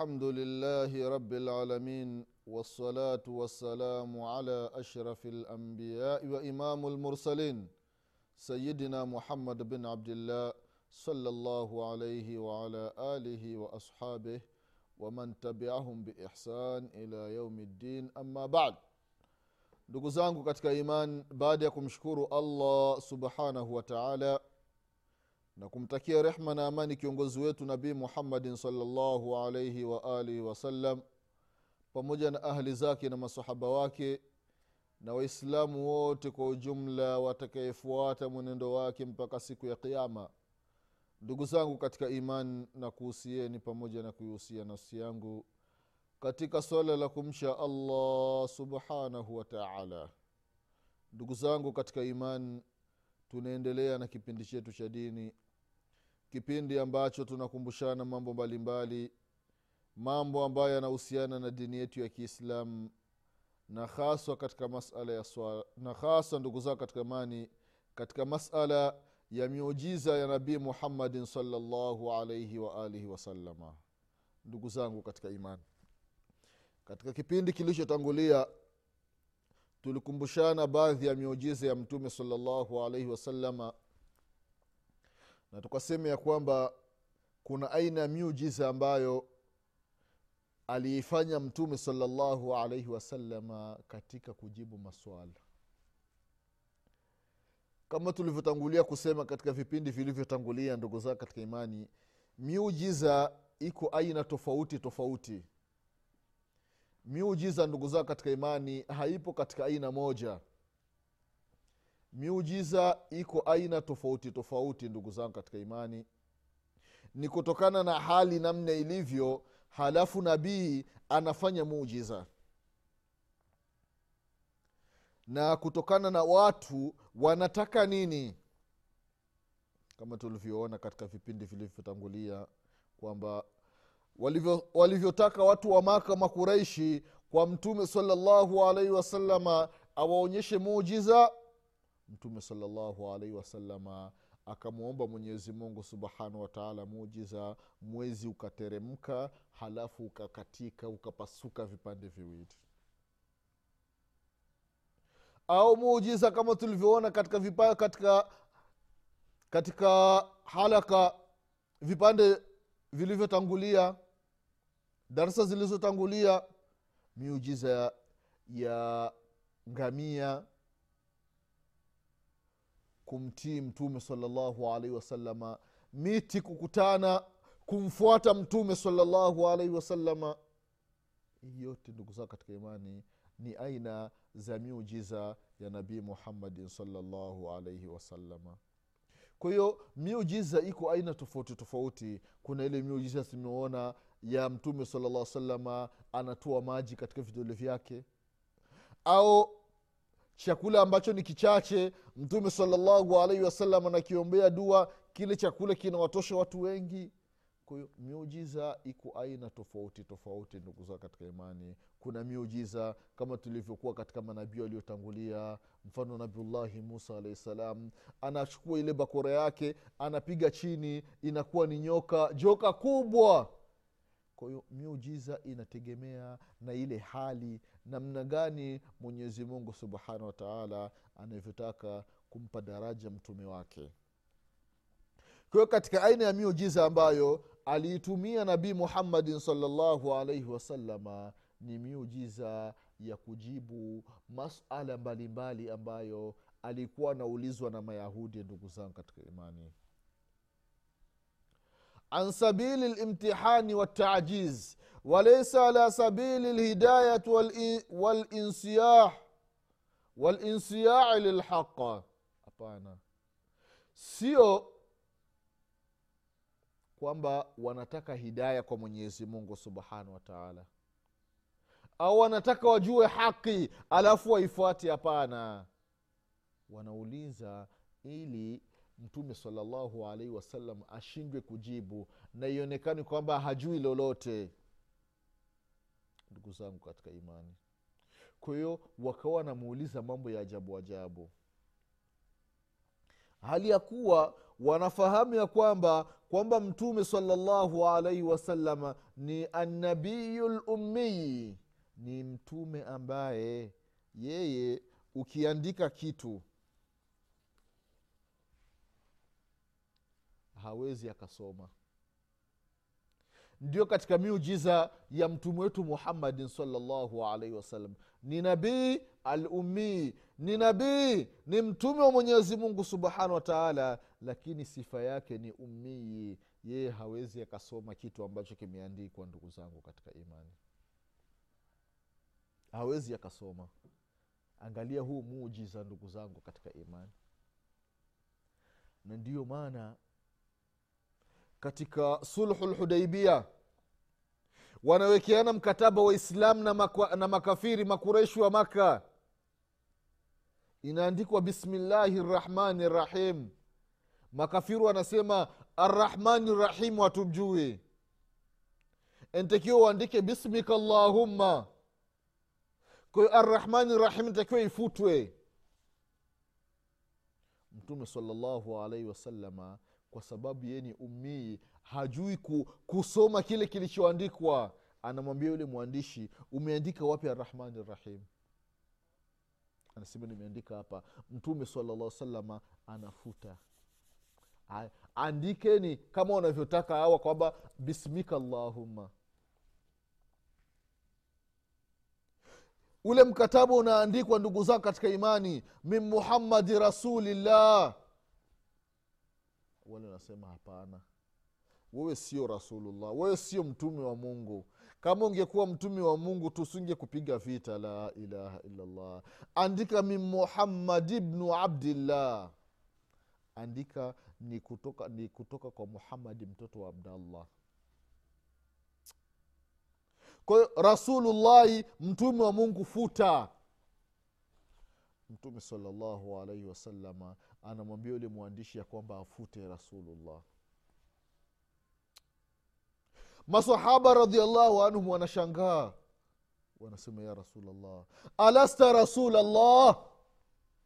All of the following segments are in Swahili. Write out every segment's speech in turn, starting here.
الحمد لله رب العالمين والصلاة والسلام على أشرف الأنبياء وإمام المرسلين سيدنا محمد بن عبد الله صلى الله عليه وعلى آله وأصحابه ومن تبعهم بإحسان إلى يوم الدين. أما بعد iman baada ya kumshukuru allah subhanahu wa taala na kumtakia rehma na amani kiongozi wetu nabii muhammadin salllahu alaihi waalihi wasallam pamoja na ahli zake na masahaba wake na waislamu wote kwa ujumla watakayefuata mwenendo wake mpaka siku ya qiama ndugu zangu katika iman na kuhusieni pamoja na kuihusia nafsi yangu katika swala la kumsha allah subhanahu wataala ndugu zangu katika iman tunaendelea na kipindi chetu cha dini kipindi ambacho tunakumbushana mambo mbalimbali mambo ambayo yanahusiana na dini yetu ya kiislamu na haswa katika masala ya swala na haswa ndugu zao katika imani katika masala ya miujiza ya nabii muhammadin salllahu alaihi waalihi wasalama ndugu zangu katika imani katika kipindi kilichotangulia tulikumbushana baadhi ya miujiza ya mtume salllahu alaihi wasalama na tukasema ya kwamba kuna aina ya miujiza ambayo aliifanya mtume salllahu alaihi wasalama katika kujibu maswala. Kama tulivyotangulia kusema katika vipindi vilivyotangulia ndugu zao katika imani miujiza iko aina tofauti tofauti miujiza ndugu zao katika imani haipo katika aina moja. Miujiza iko aina tofauti tofauti ndugu zangu katika imani. Ni kutokana na hali namna ilivyo halafu nabii anafanya muujiza. Na kutokana na watu wanataka nini? Kama tulivyoona katika vipindi vilivyotangulia kwamba walivyo- walivyotaka watu wa maka makuraishi kwa mtume salllahu alaihi wasalama awaonyeshe muujiza. Mtume salllahu alaihi wasalama akamwomba mwenyezi mungu subhanahu wataala muujiza mwezi ukateremka halafu ukakatika ukapasuka vipande viwili. Au muujiza kama tulivyoona katika vipa, katika katika halaka vipande vilivyotangulia darsa zilizotangulia miujiza ya, ngamia kumtii mtume salallahu alaihi wasalama miti kukutana kumfuata mtume salallahu alaihi wasalama hii yote ndugu zao katika imani ni aina za miujiza ya nabii muhammadin salallahu alaihi wasalama kwa hiyo miujiza iko aina tofauti tofauti. Kuna ile miujiza tumeona ya mtume salllah salama anatoa maji katika vidole vyake. Au chakula ambacho ni kichache mtume salallahu alaihi wasallam anakiombea dua kile chakula kinawatosha watu wengi kwa miujiza iko aina tofauti tofauti ndugu zao katika imani. Kuna miujiza kama tulivyokuwa katika manabii waliotangulia. Mfano nabiullahi musa alahi salam anachukua ile bakora yake anapiga chini inakuwa ni nyoka joka kubwa. Kwa hiyo miujiza inategemea na ile hali namna gani mwenyezi mungu subhanahu wataala anavyotaka kumpa daraja mtume wake. Kwa hiyo katika aina ya miujiza ambayo aliitumia nabii muhammadin salllahu alaihi wasalama ni miujiza ya kujibu masala mbalimbali ambayo alikuwa anaulizwa na mayahudi ndugu zangu katika imani. An sabili limtihani waltajiz walaisa ala sabili lhidayat walinsiyah walinsiyai lilhaqa hapana. Sio kwamba wanataka hidaya kwa mwenyezi mungu subhanahu wataala au wanataka wajue haki alafu waifuati hapana. Wanauliza ili mtume salallahu alaihi wasallam ashindwe kujibu na ionekane kwamba hajui lolote. Ndugu zangu katika imani. Kwa hiyo wakawa wanamuuliza mambo ya ajabu ajabu hali ya kuwa wanafahamu ya kwamba kwamba mtume salllahu alaihi wasalama ni annabiyu lummiyi ni mtume ambaye yeye ukiandika kitu hawezi akasoma. Ndio katika miujiza ya mtume wetu muhammadin salllahu alaihi wasallam ni nabii al ummii ni nabii ni mtume wa mwenyezi mungu subhanahu wa taala lakini sifa yake ni ummii yeye hawezi akasoma kitu ambacho kimeandikwa ndugu zangu katika imani. Hawezi akasoma. Angalia huu muujiza ndugu zangu katika imani. Na ndiyo maana katika sulhu lhudaibia wanawekeana mkataba wa islam na, makwa, na makafiri makureshi wa maka inaandikwa bismillahi rahmani rahim makafiru wanasema arrahmani rahim watumjui ntakiwa uandike bismika llahumma kwayo arrahmani rrahim ntakiwa ifutwe. Mtume salllahu alaihi wasalama kwa sababu yeye ni ummii hajui ku, kusoma kile kilichoandikwa. Anamwambia yule mwandishi umeandika wapi arrahmani rrahim anasema nimeandika hapa mtume salallah salama anafuta. Andikeni kama unavyotaka hawa kwamba bismika llahumma ule mkataba unaandikwa ndugu zako katika imani min muhammadi rasulillah. Wale wanasema hapana wewe sio rasulullah wewe sio mtume wa mungu. Kama ungekuwa mtume wa mungu tusinge kupiga vita la ilaha illallah. Andika min muhammadi bnu abdillah. Andika ni kutoka ni kutoka kwa muhammadi mtoto wa abdallah. Kwa hiyo rasulullahi mtume wa mungu futa. Mtume salallahu alaihi wasalama anamwambia yule mwandishi ya kwamba afute rasulullah masahaba radiallahu anhum wanashangaa. Wanasema ya rasulllah alasta rasulllah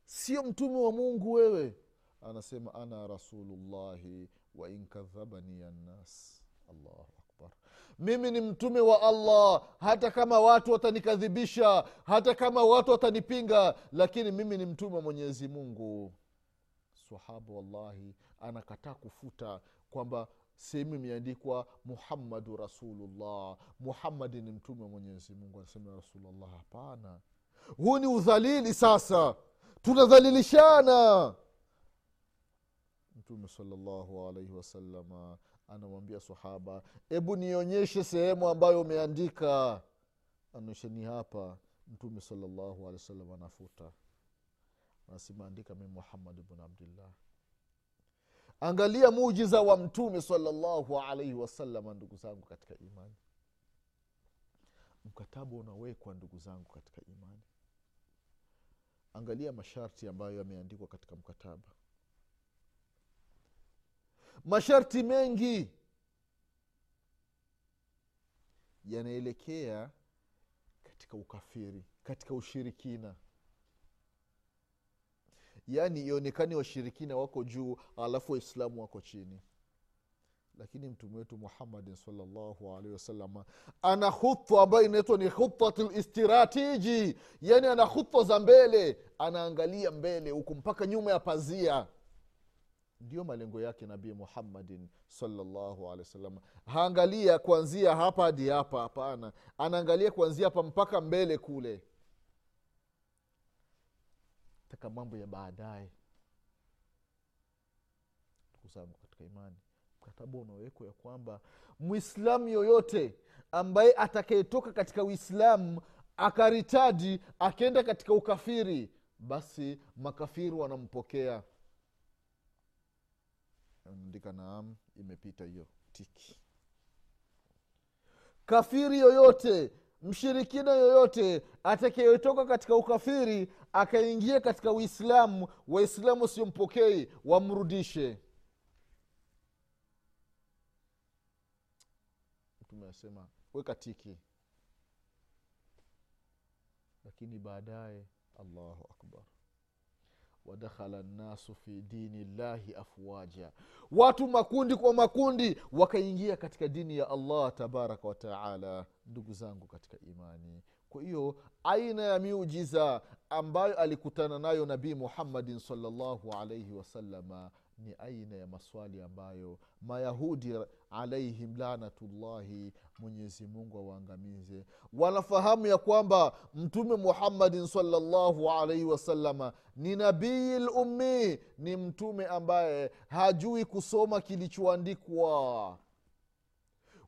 sio mtume wa mungu wewe. Anasema ana rasulullahi wainkadhabani annas. Allahu akbar. Mimi ni mtume wa allah. Hata kama watu watanikadhibisha hata kama watu watanipinga lakini mimi ni mtume wa mwenyezi mungu. Sahaba wallahi anakataa kufuta kwamba sehemu imeandikwa muhammadu rasulullah. Muhammadi ni mtume wa mwenyezi mungu anasema rasulllah hapana. Huu ni udhalili sasa. Tunadhalilishana. Mtume salallahu alaihi wasalama anamwambia sahaba hebu nionyeshe sehemu ambayo umeandika. Anaonyesheni hapa. Mtume salallahu alehi wasallam anafuta. Anasema andika mi muhammad bn abdillah angalia mujiza wa mtume salallahu alaihi wasalama ndugu zangu katika imani. Mkataba unawekwa ndugu zangu katika imani. Angalia masharti ambayo yameandikwa katika mkataba. Masharti mengi yanaelekea katika ukafiri katika ushirikina yaani ionekani washirikina wako juu alafu waislamu wako chini. Lakini mtume wetu muhammadin salllahu alaihi wasalama ana khutwa ambayo inaitwa ni khutatu listiratiji yaani ana khutwa za mbele anaangalia mbele huku mpaka nyuma ya pazia. Ndio malengo yake nabii muhammadin salllahu alehi wasalama haangalia kuanzia hapa hadi hapa hapana. Anaangalia kuanzia hapa mpaka mbele kule taka mambo ya baadaye. Tukuzangu katika imani mkataba unaowekwa ya kwamba mwislamu yoyote ambaye atakayetoka katika uislamu akaritadi akienda katika ukafiri basi makafiri wanampokea. Andika naam imepita hiyo tiki. Kafiri yoyote mshirikina yoyote atakayetoka katika ukafiri akaingia katika uislamu waislamu siompokei wamrudishe. Mtume asema weka tiki. Lakini baadaye allahu akbar wadakhala nnasu fi dini llahi afwaja watu makundi kwa makundi wakaingia katika dini ya allah tabaraka wataala ndugu zangu katika imani kwa hiyo aina ya miujiza ambayo alikutana nayo nabii muhammadin salllahu alaihi wasalama ni aina ya maswali ambayo mayahudi alaihim lanatullahi mwenyezi mungu awaangamize. Wanafahamu ya kwamba mtume muhammadin salllahu alaihi wasalama ni nabii lummi ni mtume ambaye hajui kusoma kilichoandikwa.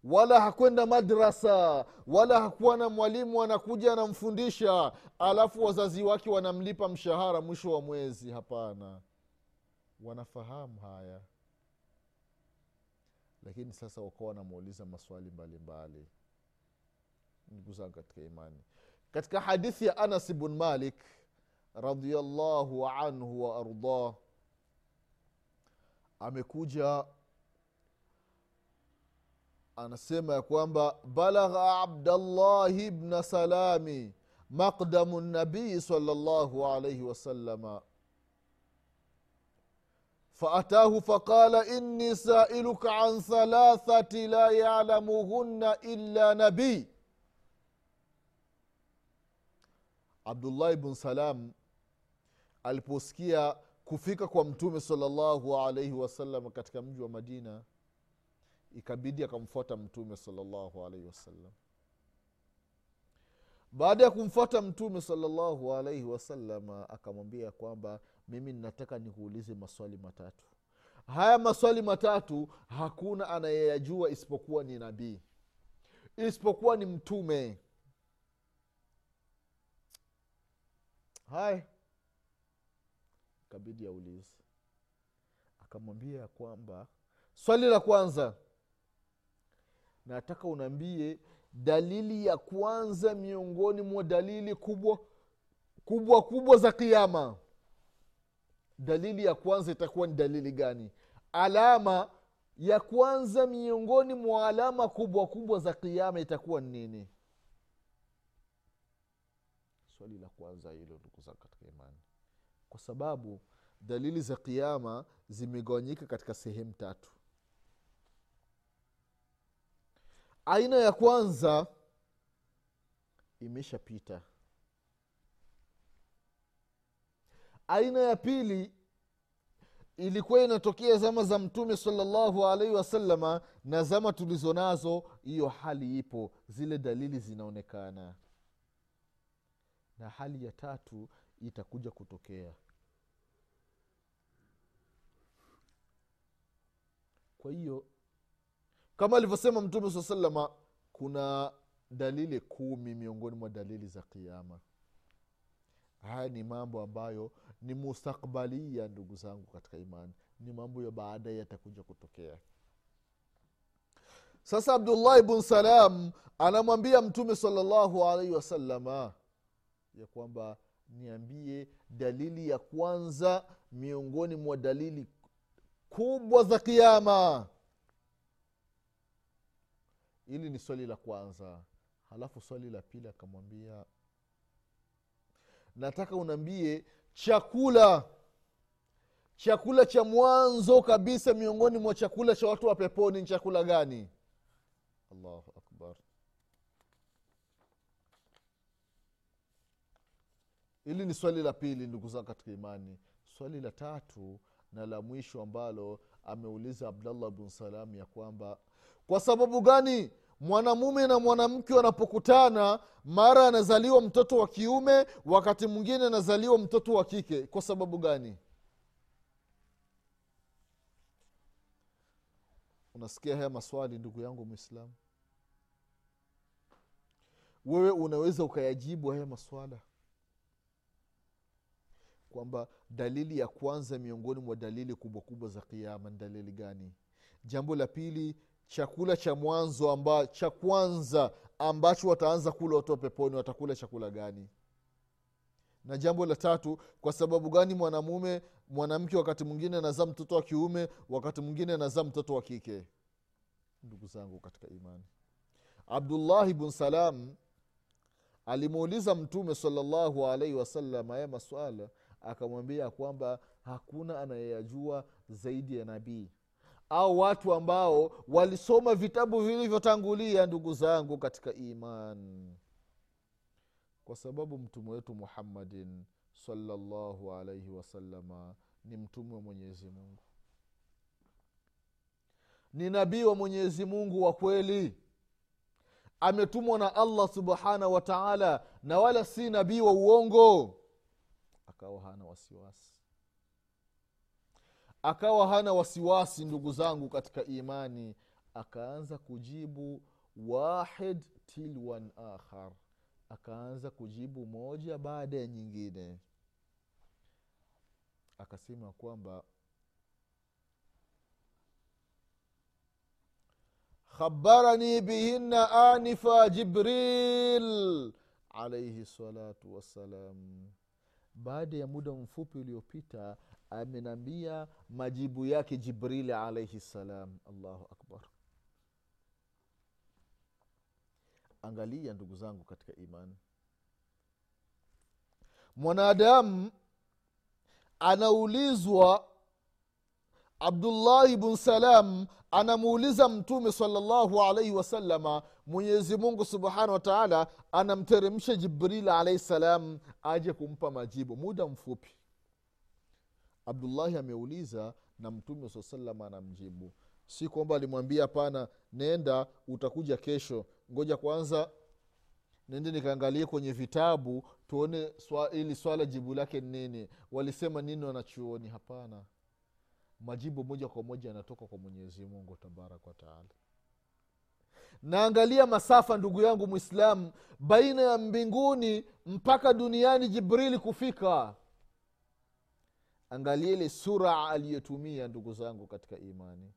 Wala hakwenda madrasa wala hakuwa na mwalimu anakuja anamfundisha alafu wazazi wake wanamlipa mshahara mwisho wa mwezi. Hapana wanafahamu haya. Lakini sasa wakawa wanamuuliza maswali mbalimbali. Ndugu zangu katika imani. Katika hadithi ya anas bn malik radiallahu anhu wa ardah amekuja anasema ya kwamba balagha abdallahi bna salami maqdamu nabii salllahu alaihi wasalama فأتاه فقال إني سائلك عن ثلاثة لا يعلمهن إلا نبي abdullahi bn salam aliposikia kufika kwa mtume salllahu alaihi wasallam katika mji wa madina ikabidi akamfuata mtume salllahu alaihi wasallam baada ya kumfuata mtume salllahu alaihi wasalama akamwambia kwamba mimi ninataka nikuulize maswali matatu. Haya maswali matatu hakuna anayeyajua isipokuwa ni nabii. Isipokuwa ni mtume. Haya kabidi aulize. Akamwambia ya kwamba swali la kwanza. Nataka unaambie dalili ya kwanza miongoni mwa dalili kubwa kubwa kubwa za kiama dalili ya kwanza itakuwa ni dalili gani? Alama ya kwanza miongoni mwa alama kubwa kubwa za kiama itakuwa ni nini? Swali la kwanza hilo ndugu zangu katika imani. Kwa sababu dalili za kiama zimegawanyika katika sehemu tatu. Aina ya kwanza imeshapita aina ya pili ilikuwa inatokea zama za mtume salallahu alaihi wasalama na zama tulizo nazo hiyo hali ipo. Zile dalili zinaonekana. Na hali ya tatu itakuja kutokea. Kwa hiyo kama alivyosema mtume saa salama kuna dalili kumi miongoni mwa dalili za kiama haya ni mambo ambayo ni mustakbalia ndugu zangu katika imani. Ni mambo ya baadaye yatakuja kutokea. Sasa abdullahi bn salam anamwambia mtume salallahu alaihi wasalama ya kwamba niambie dalili ya kwanza miongoni mwa dalili kubwa za kiama hili ni swali la kwanza. Halafu swali la pili akamwambia nataka unaambie chakula. Chakula cha mwanzo kabisa miongoni mwa chakula cha watu wa peponi ni chakula gani? Allahu akbar. Hili ni swali la pili ndugu zangu katika imani. Swali la tatu na la mwisho ambalo ameuliza abdallah bn salam ya kwamba kwa sababu gani mwanamume na mwanamke wanapokutana mara anazaliwa mtoto wa kiume wakati mwingine anazaliwa mtoto wa kike. Kwa sababu gani? Unasikia haya maswali ndugu yangu mwislamu wewe unaweza ukayajibu haya maswala? Kwamba dalili ya kwanza miongoni mwa dalili kubwa kubwa za kiama ni dalili gani? Jambo la pili chakula cha mwanzo amba, cha kwanza ambacho wataanza kula watoa peponi watakula chakula gani? Na jambo la tatu kwa sababu gani mwanamume mwanamke wakati mwingine anazaa mtoto wa kiume wakati mwingine anazaa mtoto wa kike? Ndugu zangu katika imani. Abdullahi bn salam alimuuliza mtume salallahu alaihi wasallam haya maswala akamwambia kwamba hakuna anayeyajua zaidi ya nabii au watu ambao walisoma vitabu vilivyotangulia ndugu zangu katika iman. Kwa sababu mtume wetu muhammadin salallahu alaihi wasalama ni mtume wa mwenyezi mungu. Ni nabii wa mwenyezi mungu wa kweli. Ametumwa na allah subhanahu wa taala na wala si nabii wa uongo. Akawa hana wasiwasi akawa hana wasiwasi ndugu zangu katika imani. Akaanza kujibu wahid tilwan akhar. Akaanza kujibu moja baada ya nyingine. Akasema kwamba khabarani bihinna anifa jibril alaihi salatu wassalam. Baada ya muda mfupi uliopita amenambia majibu yake jibrili alaihi ssalam allahu akbar. Angalia ndugu zangu katika imani. Mwanadamu anaulizwa abdullahi bn salam anamuuliza mtume salllahu alaihi wasalama mwenyezi mungu subhanahu wa taala anamteremsha jibril alaihi salam aje kumpa majibu. Muda mfupi abdullahi ameuliza na mtume saa salam anamjibu. Si kwamba alimwambia hapana nenda utakuja kesho. Ngoja kwanza nende nikaangalie kwenye vitabu tuone swa, ili swala jibu lake nini. Walisema nini wanachuoni? Hapana majibu moja kwa moja yanatoka kwa mwenyezi mungu tabaraka wataala naangalia masafa ndugu yangu mwislamu baina ya mbinguni mpaka duniani jibrili kufika angalia ile sura aliyotumia ndugu zangu katika imani.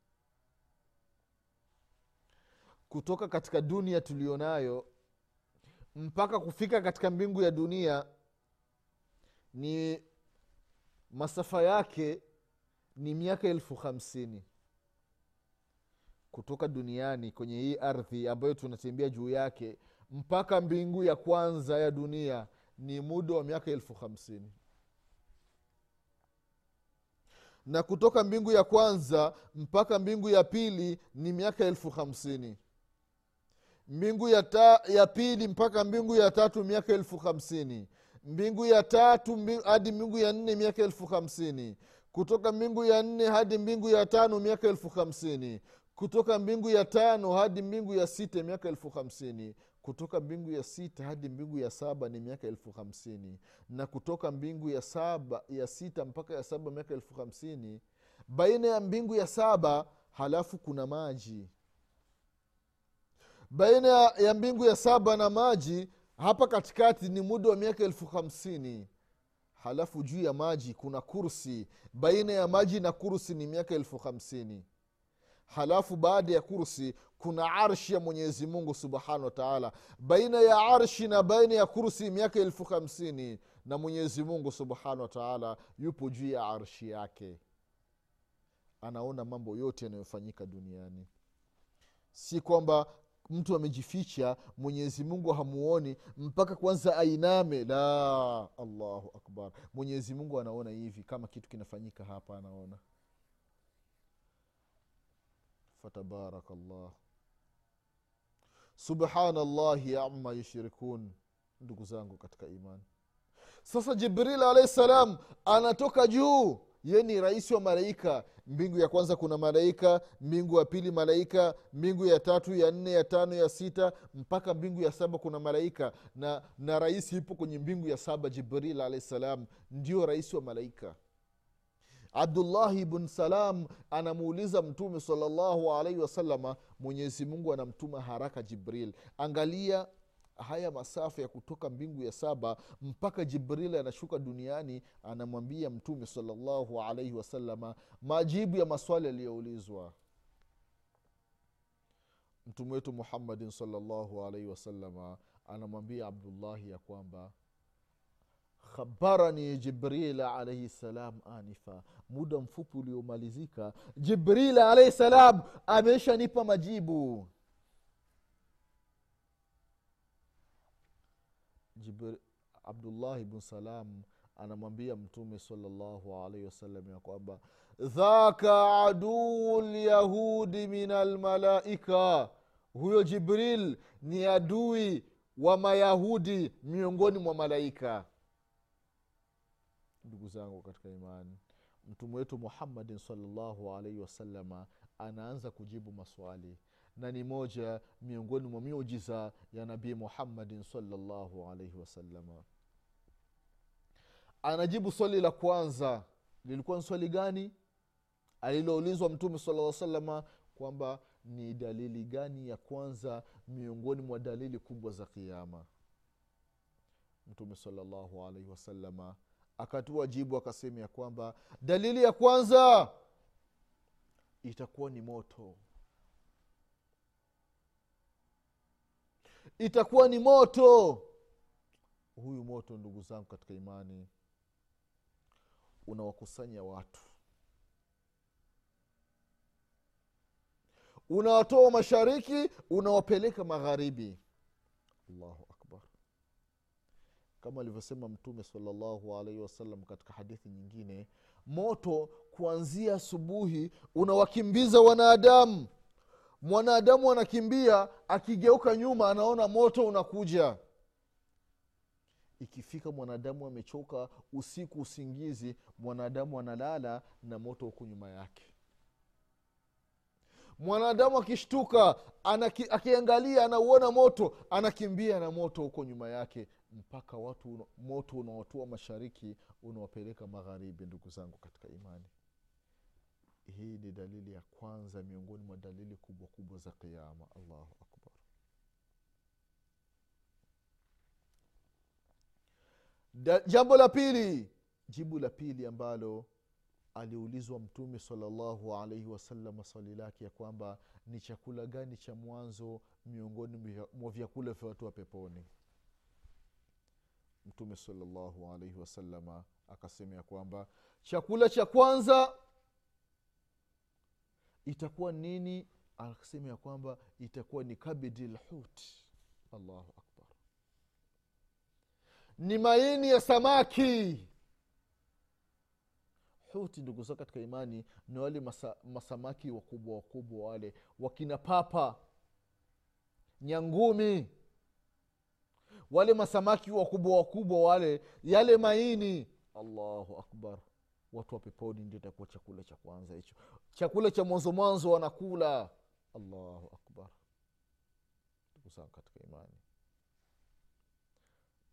Kutoka katika dunia tulionayo mpaka kufika katika mbingu ya dunia ni masafa yake ni miaka elfu hamsini. Kutoka duniani kwenye hii ardhi ambayo tunatembea juu yake mpaka mbingu ya kwanza ya dunia ni muda wa miaka elfu hamsini na kutoka mbingu ya kwanza mpaka mbingu ya pili ni miaka elfu hamsini. Mbingu ya, ta, ya pili mpaka mbingu ya tatu miaka elfu hamsini. Mbingu ya tatu hadi mbingu ya nne miaka elfu hamsini. Kutoka mbingu ya nne hadi mbingu ya tano miaka elfu hamsini. Kutoka mbingu ya tano hadi mbingu ya sita miaka elfu hamsini kutoka mbingu ya sita hadi mbingu ya saba ni miaka elfu hamsini. Na kutoka mbingu ya saba ya sita mpaka ya saba miaka elfu hamsini baina ya mbingu ya saba halafu kuna maji. Baina ya mbingu ya saba na maji hapa katikati ni muda wa miaka elfu hamsini. Halafu juu ya maji kuna kursi. Baina ya maji na kursi ni miaka elfu hamsini. Halafu baada ya kursi kuna arshi ya mwenyezi mungu subhanahu wa taala. Baina ya arshi na baina ya kursi miaka elfu hamsini na mwenyezi mungu subhanahu wa taala yupo juu ya arshi yake. Anaona mambo yote yanayofanyika duniani. Si kwamba mtu amejificha mwenyezi mungu hamuoni mpaka kwanza ainame. La allahu akbar. Mwenyezi mungu anaona hivi kama kitu kinafanyika hapa anaona. Fatabaraka subhanallahi ama yushrikun ndugu zangu katika imani. Sasa jibril alahi salam anatoka juu. Ye ni rais wa malaika. Mbingu ya kwanza kuna malaika mbingu ya pili malaika mbingu ya tatu ya nne ya tano ya sita mpaka mbingu ya saba kuna malaika. Na na rais ipo kwenye mbingu ya saba jibril alahi salam. Ndio rais wa malaika abdullahi bn salam anamuuliza mtume salllahu alaihi wasalama mwenyezi mungu anamtuma haraka jibril. Angalia haya masafa ya kutoka mbingu ya saba mpaka jibril anashuka duniani anamwambia mtume salllahu alaihi wasalama majibu ya maswali yaliyoulizwa. Mtume wetu muhammadin salllahu alaihi wasalama anamwambia abdullahi ya kwamba khabarani jibril alaihi salam anifa. Muda mfupi uliomalizika jibril alaihi salam ameshanipa majibu. Jibri, abdullahi bnu salam anamwambia mtume salllahu alaihi wasallam ya kwamba dhaka aduu lyahudi min almalaika huyo jibril ni adui wa mayahudi miongoni mwa malaika ndugu zangu katika imani. Mtume wetu muhammadin salllahu alaihi wasalama anaanza kujibu maswali. Na ni moja miongoni mwa miujiza ya nabii muhammadin salllahu alaihi wasalama anajibu swali la kwanza lilikuwa ni swali gani? Aliloulizwa mtume sala salama kwamba ni dalili gani ya kwanza miongoni mwa dalili kubwa za kiama mtume salallahu alaihi wasalama akatua jibu akasema ya kwamba dalili ya kwanza itakuwa ni moto. Itakuwa ni moto. Huyu moto ndugu zangu katika imani unawakusanya watu. Unawatoa mashariki unawapeleka magharibi. Allahu kama alivyosema mtume salallahu alaihi wasallam katika hadithi nyingine moto kuanzia asubuhi unawakimbiza wanadamu. Mwanadamu anakimbia akigeuka nyuma anaona moto unakuja. Ikifika mwanadamu amechoka usiku usingizi mwanadamu analala na moto huku nyuma yake. Mwanadamu akishtuka akiangalia anauona moto anakimbia na moto huko nyuma yake mpaka watu moto unaotua mashariki unawapeleka magharibi ndugu zangu katika imani. Hii ni dalili ya kwanza miongoni mwa dalili kubwa kubwa za kiama allahu akbar. Da, jambo la pili jibu la pili ambalo aliulizwa mtume salallahu alaihi wasallam swali lake ya kwamba ni chakula gani cha mwanzo miongoni mwa vyakula vya watu wa peponi mtume salallahu alaihi wasalama akasema ya kwamba chakula cha kwanza itakuwa nini? Akasema ya kwamba itakuwa ni kabidi lhut. Allahu akbar. Ni maini ya samaki. Huti ndugu zao katika imani ni wale masa, masamaki wakubwa wakubwa wale wakina papa nyangumi wale masamaki wakubwa wakubwa wale yale maini. Allahu akbar. Watu wa peponi ndio itakuwa chakula cha kwanza hicho. Chakula cha mwanzo mwanzo wanakula. Allahu akbar. Ndugu katika imani.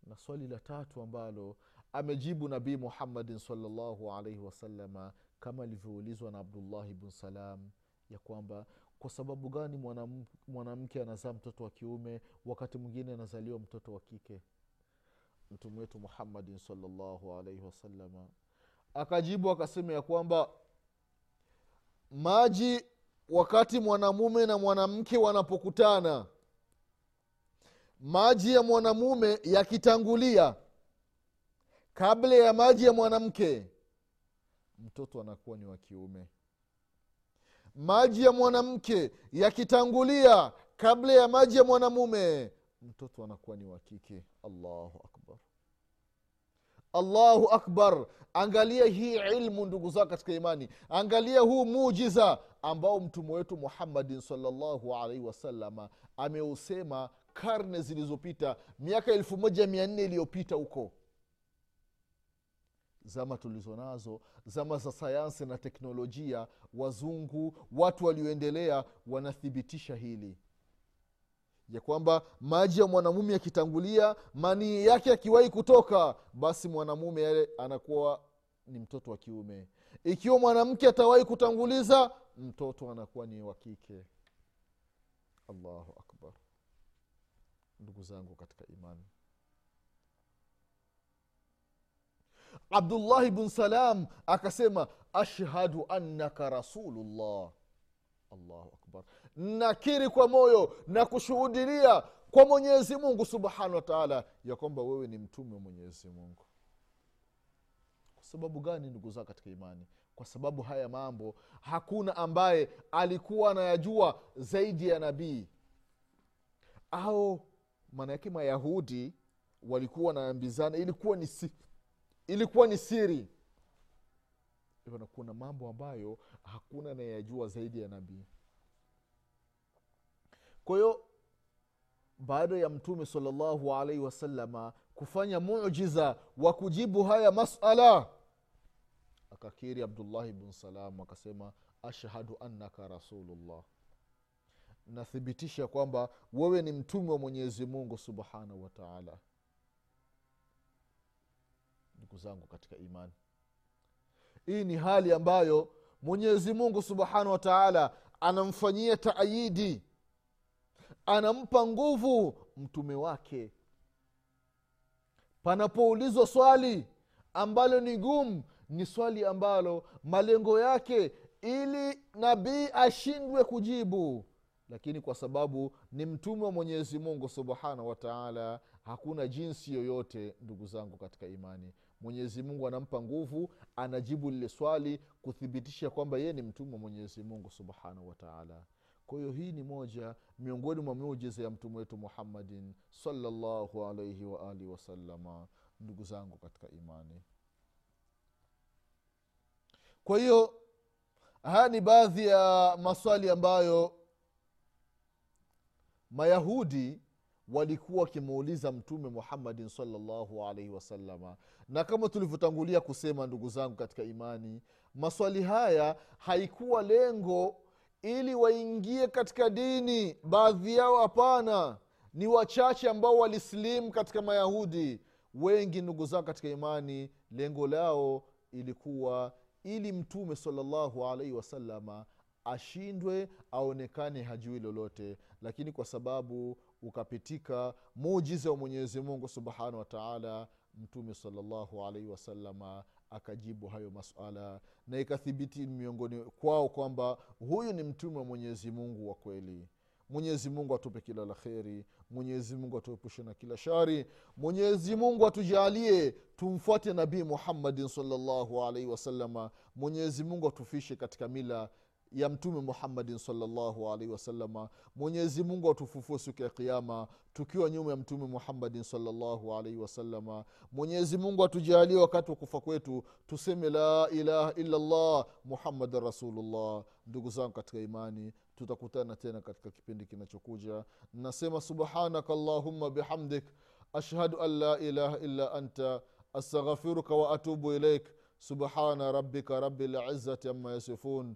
Na swali la tatu ambalo amejibu nabii muhammadin salllahu alaihi wasalama kama alivyoulizwa na abdullahi bn salam ya kwamba kwa sababu gani mwanamke mwana anazaa mtoto wa kiume wakati mwingine anazaliwa mtoto wa kike? Mtume wetu muhammadin salllahu alaihi wasalama akajibu akasema ya kwamba maji wakati mwanamume na mwanamke wanapokutana maji ya mwanamume yakitangulia kabla ya maji ya mwanamke mtoto anakuwa ni wa kiume maji ya mwanamke yakitangulia kabla ya maji ya mwanamume mtoto anakuwa ni wa kike. Allahu akbar. Allahu akbar. Angalia hii ilmu ndugu zao katika imani. Angalia huu mujiza ambao mtume wetu muhammadin salllahu alaihi wasalama ameusema karne zilizopita miaka elfu moja mia nne iliyopita huko zama tulizonazo zama za sayansi na teknolojia wazungu watu walioendelea wanathibitisha hili. Ya kwamba maji ya mwanamume yakitangulia manii yake akiwahi kutoka basi mwanamume yale anakuwa ni mtoto wa kiume. Ikiwa mwanamke atawahi kutanguliza mtoto anakuwa ni wa kike. Allahu akbar. Ndugu zangu katika imani abdullahi bn salam akasema ashhadu annaka rasulullah. Allahu akbar. Nakiri kwa moyo na kushuhudilia kwa mwenyezi mungu subhanahu wa taala ya kwamba wewe ni mtume wa mwenyezi mungu. Kwa sababu gani ndugu zao katika imani? Kwa sababu haya mambo hakuna ambaye alikuwa anayajua zaidi ya nabii. Au maanayake mayahudi walikuwa wanaambizana ilikuwa ni ilikuwa ni siri. Na kuna mambo ambayo hakuna anayeyajua zaidi ya nabii. Kwa hiyo baada ya mtume salllahu alaihi wasalama kufanya mujiza wa kujibu haya masala akakiri abdullahi bn salam akasema ashhadu annaka rasulullah. Nathibitisha kwamba wewe ni mtume wa mwenyezi mungu subhanahu wa taala ndugu zangu katika imani. Hii ni hali ambayo mwenyezi mungu subhanahu wa taala anamfanyia taayidi anampa nguvu mtume wake. Panapoulizwa swali ambalo ni gumu ni swali ambalo malengo yake ili nabii ashindwe kujibu. Lakini kwa sababu ni mtume wa mwenyezi mungu subhanahu wa taala hakuna jinsi yoyote ndugu zangu katika imani mwenyezi mungu anampa nguvu anajibu lile swali kuthibitisha kwamba yeye ni mtume wa mwenyezi mungu subhanahu wataala kwa hiyo hii ni moja miongoni mwa miujiza ya mtume wetu muhammadin salallahu alaihi waalihi wasalama ndugu zangu katika imani. Kwa hiyo haya ni baadhi ya maswali ambayo mayahudi walikuwa wakimuuliza mtume muhammadin salllahu alaihi wasalama na kama tulivyotangulia kusema ndugu zangu katika imani maswali haya haikuwa lengo ili waingie katika dini. Baadhi yao hapana. Ni wachache ambao walisilimu katika mayahudi. Wengi ndugu zao katika imani lengo lao ilikuwa ili mtume salllahu alaihi wasalama ashindwe aonekane hajui lolote. Lakini kwa sababu ukapitika muujiza wa mwenyezi mungu subhanahu wa taala mtume salllahu alaihi wasalama akajibu hayo masala na ikathibiti miongoni kwao kwamba huyu ni mtume wa mwenyezi mungu wa kweli. Mwenyezi mungu atupe kila la kheri mwenyezi mungu atuepushe na kila shari mwenyezi mungu atujalie tumfuate nabii muhammadin salllahu alaihi wasalama mwenyezi mungu atufishe katika mila ya mtume muhammadin salllahu alaihi wasalama mwenyezi mungu atufufue siku ya kiama tukiwa nyuma ya mtume muhammadin salllahu alaihi wasalama mwenyezi mungu atujalie wakati wa kufa kwetu tuseme la ilaha illallah muhammadan rasulullah. Ndugu zangu katika imani tutakutana tena katika kipindi kinachokuja. Nasema subhanaka allahumma bihamdik ashhadu an la ilaha illa anta astaghfiruka wa atubu ilaik. Subhana rabbika rabi lizati ama yasifun